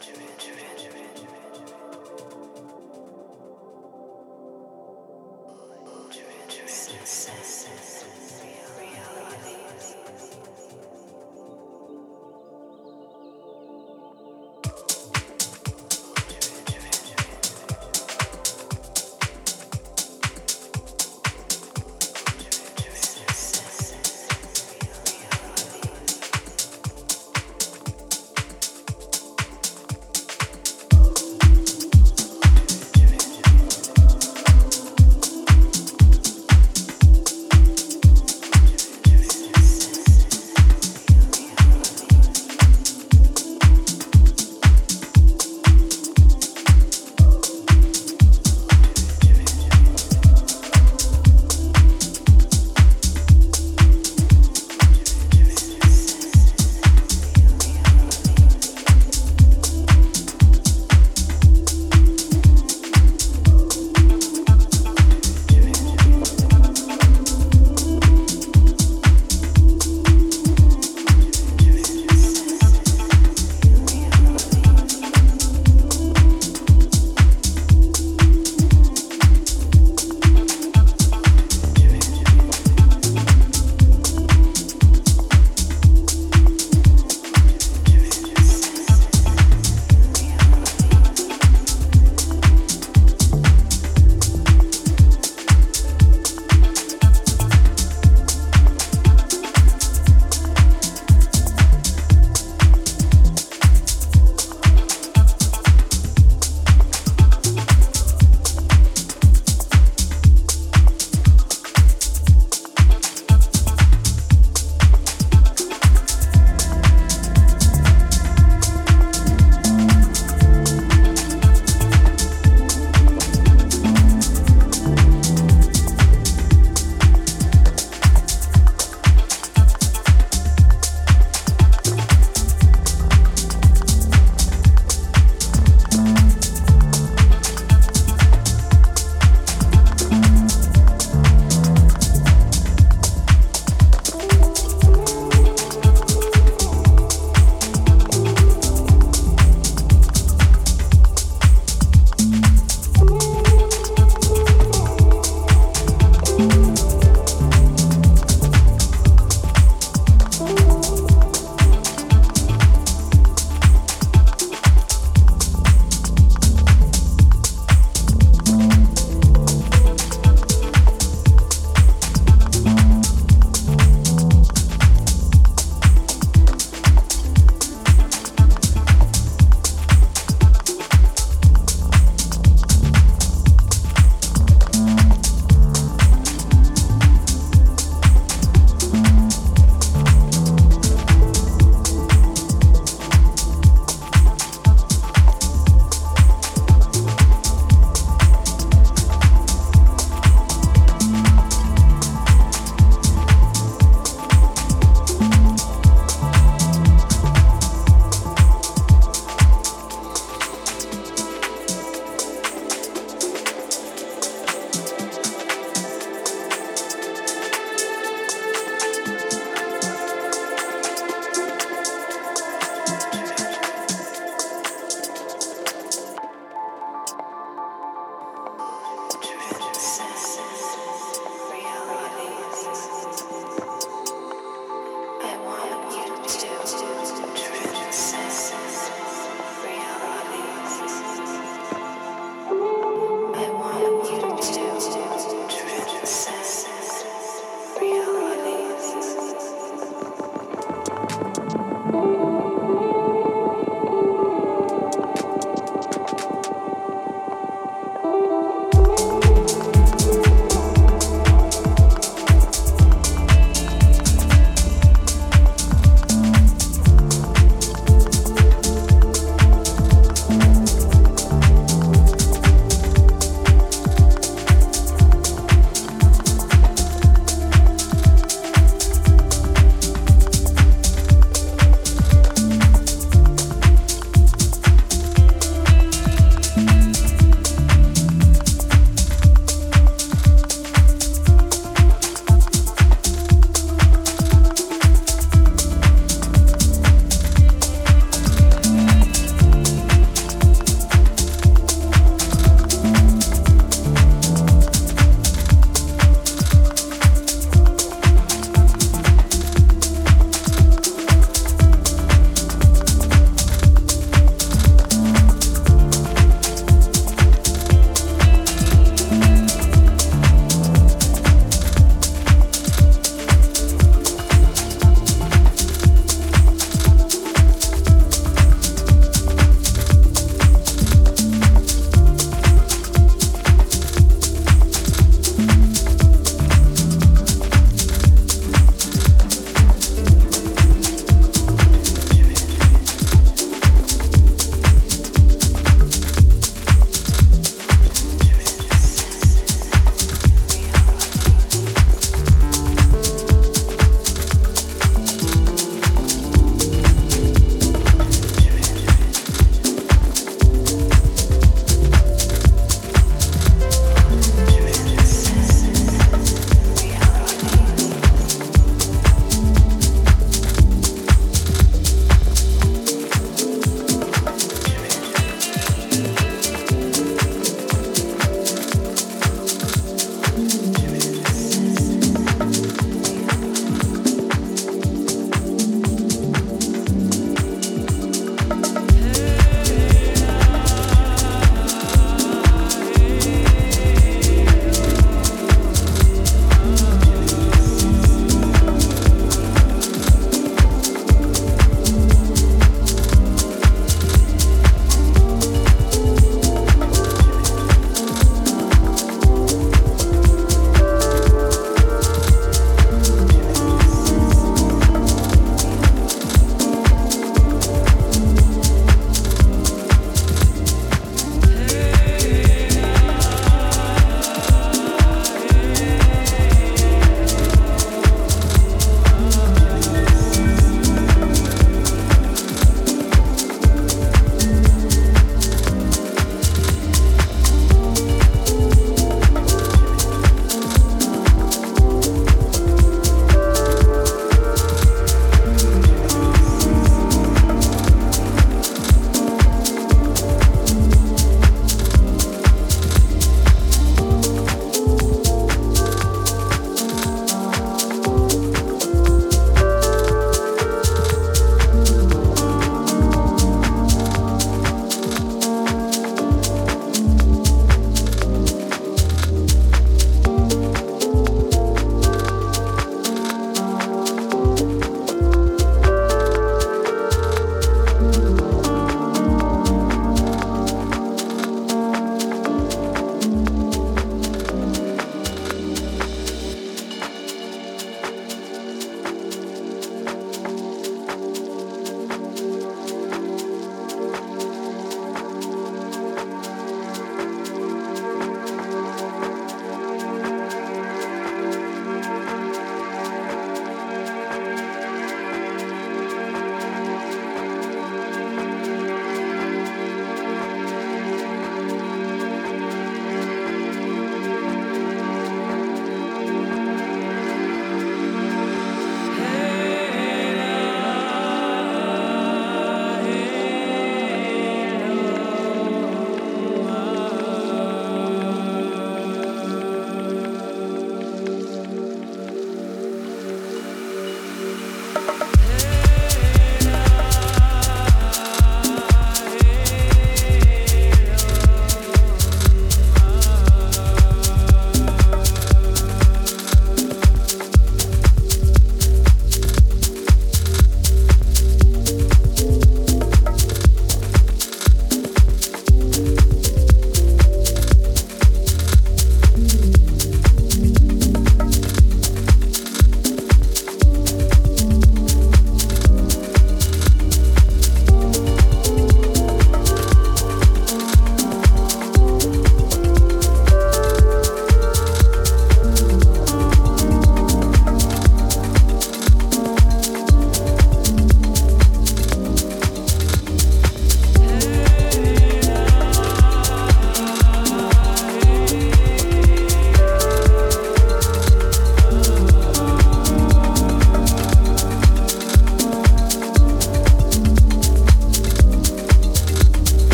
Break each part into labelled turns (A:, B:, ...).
A: Judith, Judith.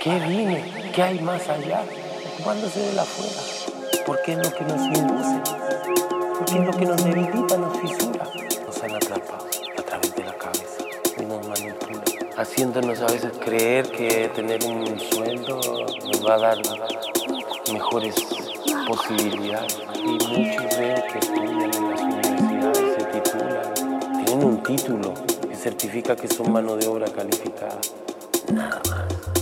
A: Qué vine? ¿Qué hay más allá? Ocupándose de la afuera. ¿Por qué es lo que nos induce? ¿Por qué es lo que nos debilita, nos fisura? Nos han atrapado a través de la cabeza y nos manipulan, haciéndonos a veces creer que tener un sueldo nos va a dar mejores posibilidades. Y muchos veo que estudian en las universidades, se titulan, tienen un título que certifica que son mano de obra calificada. Nada más.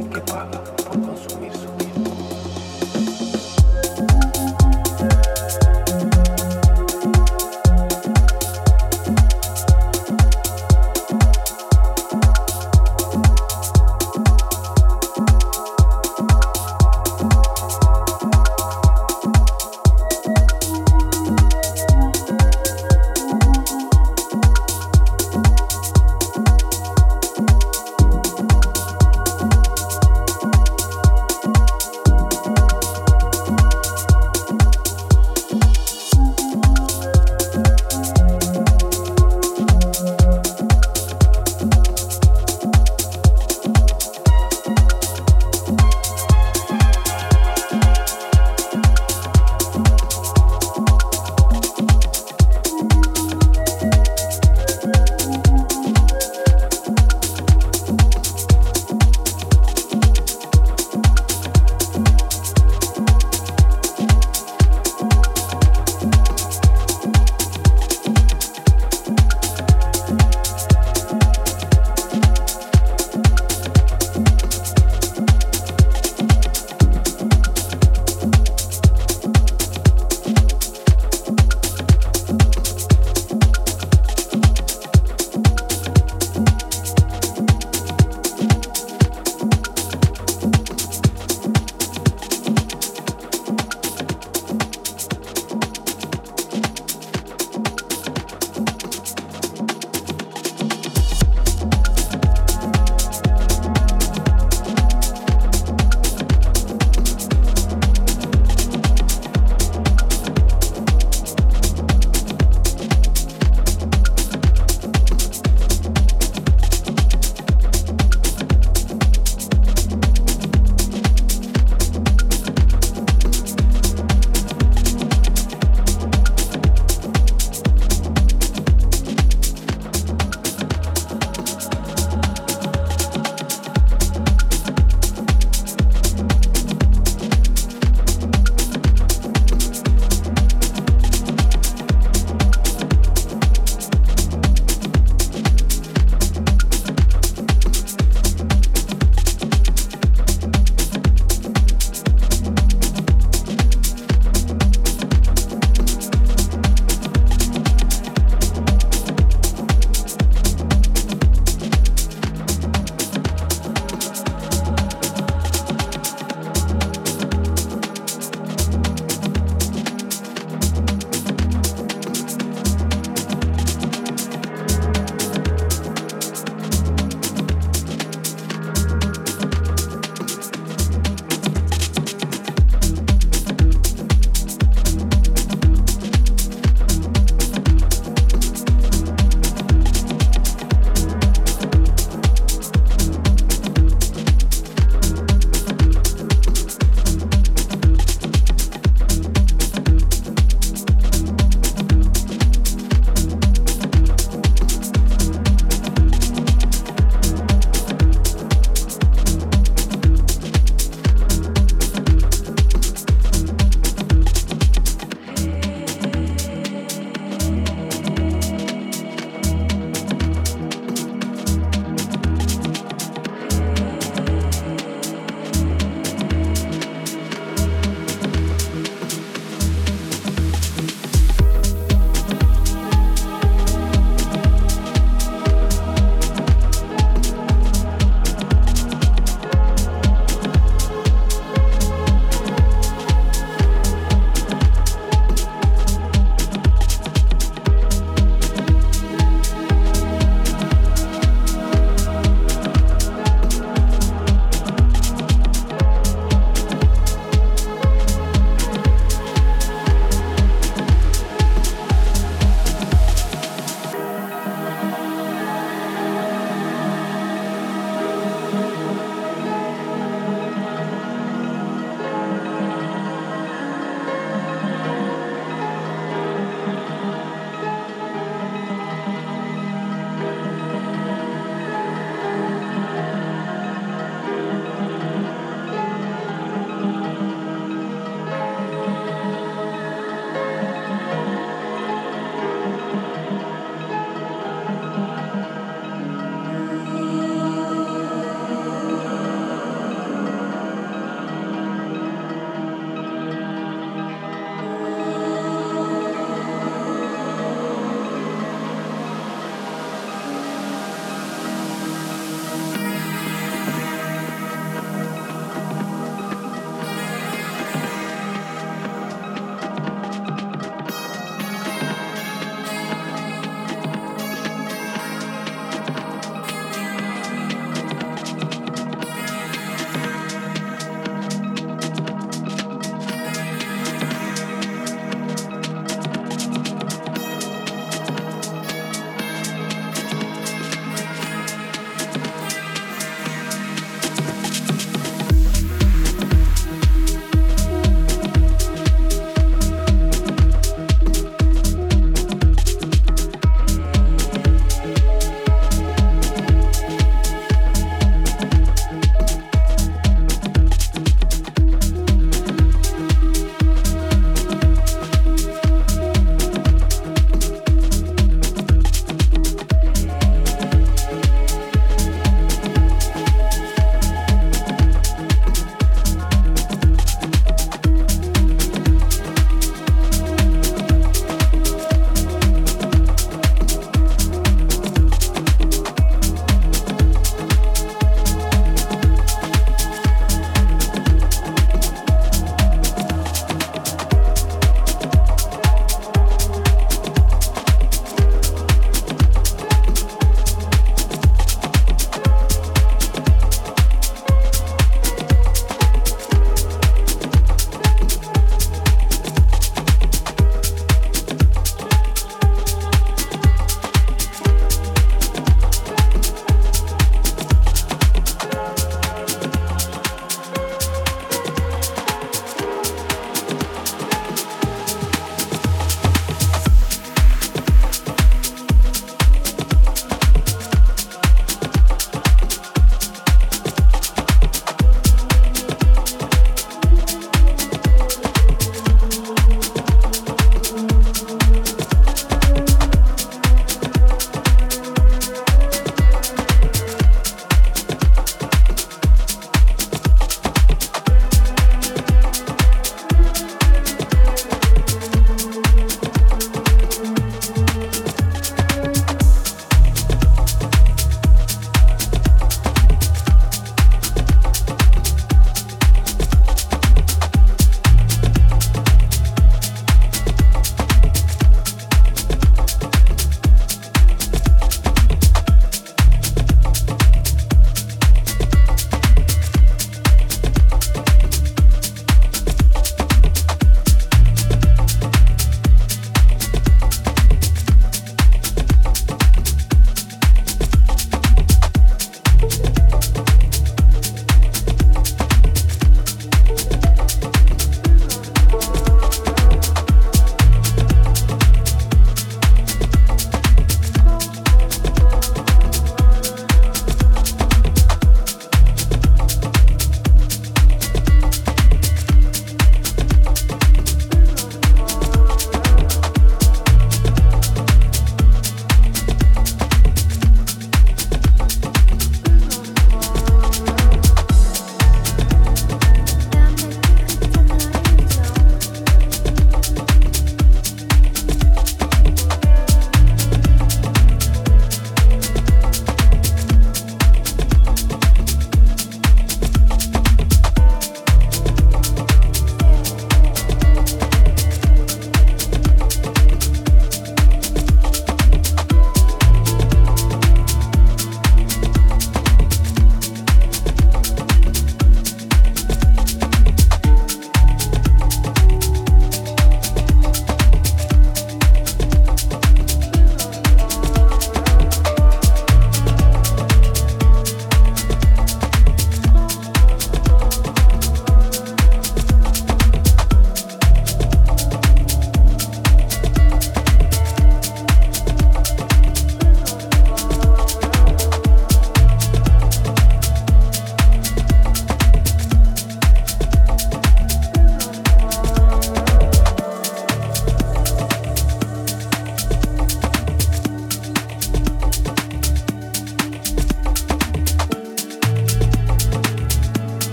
A: Es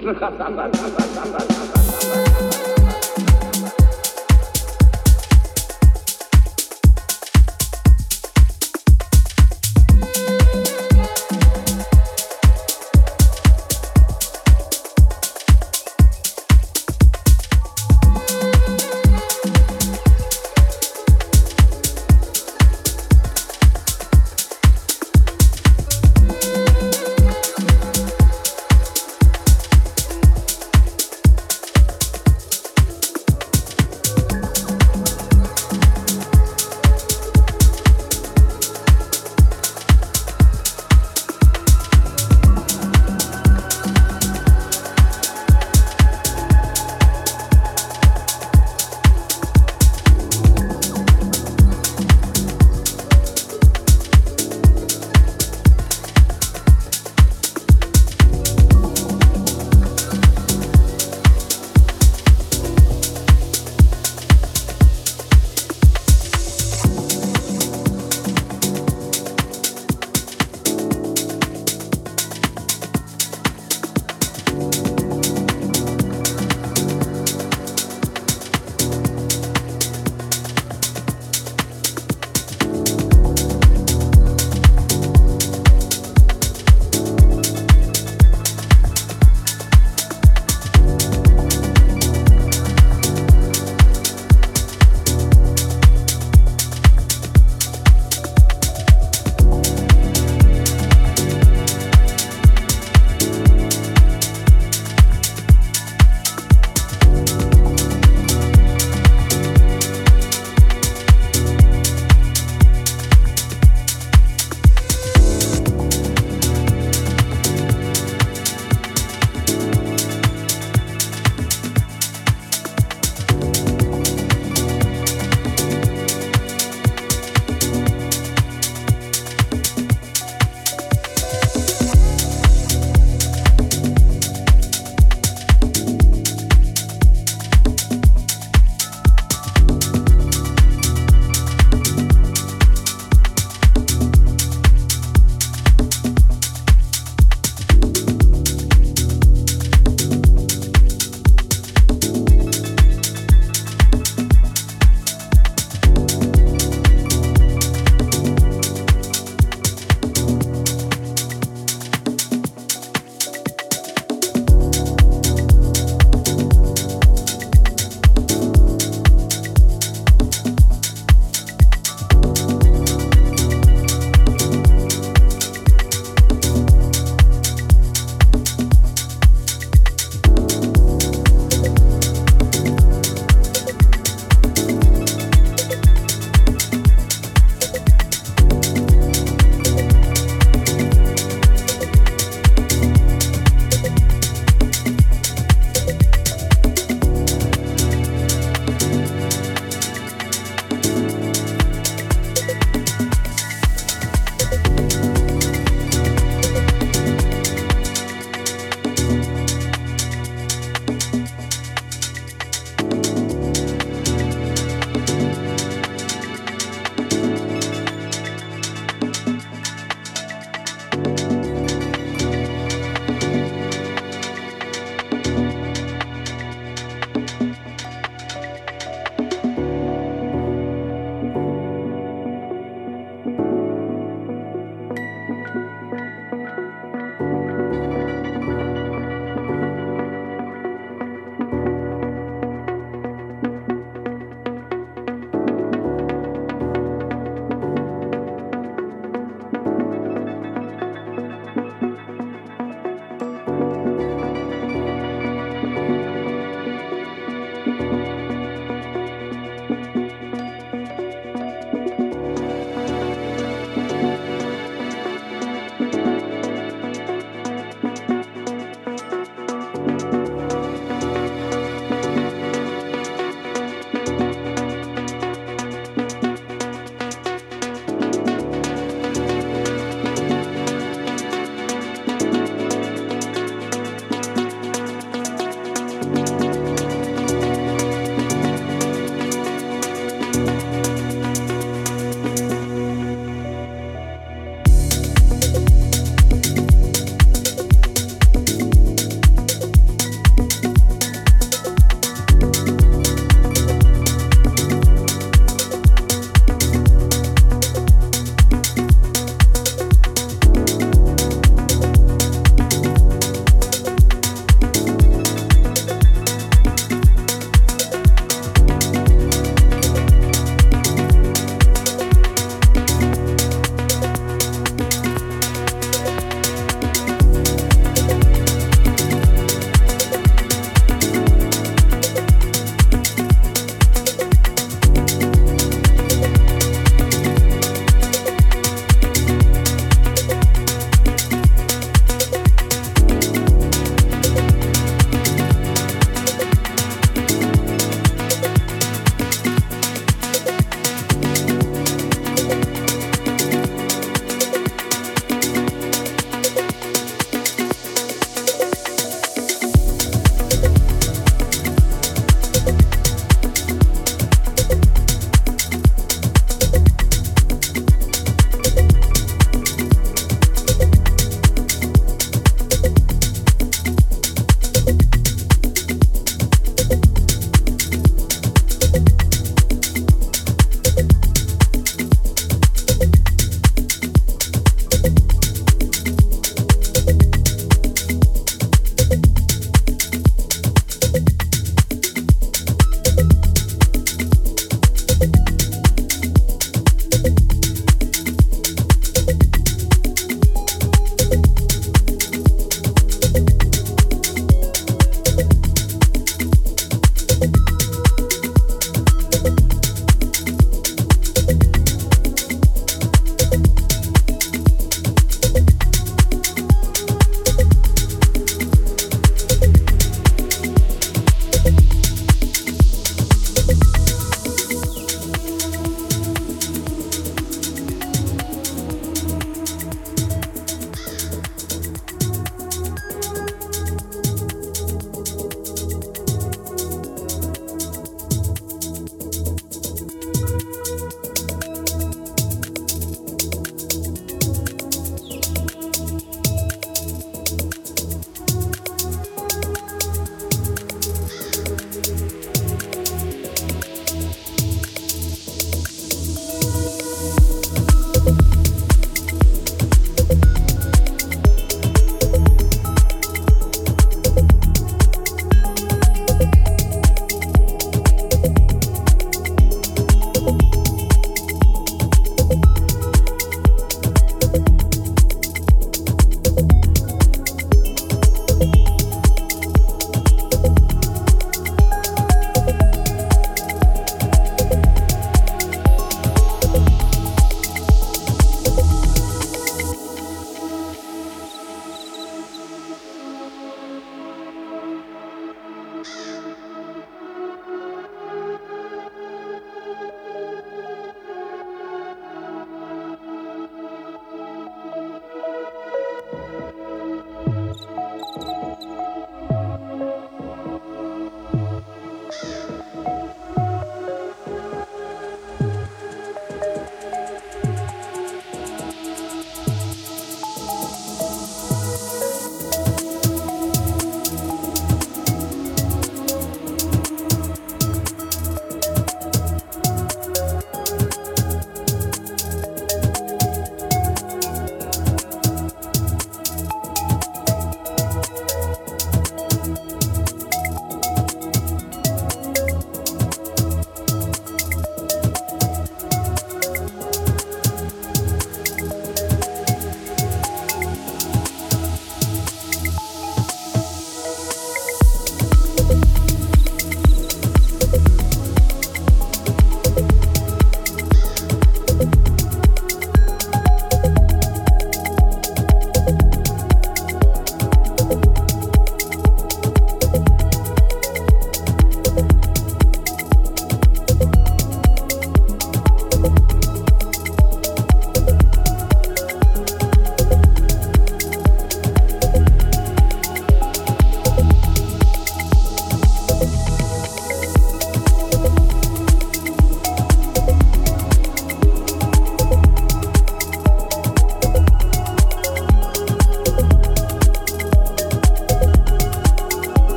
A: 那哈300、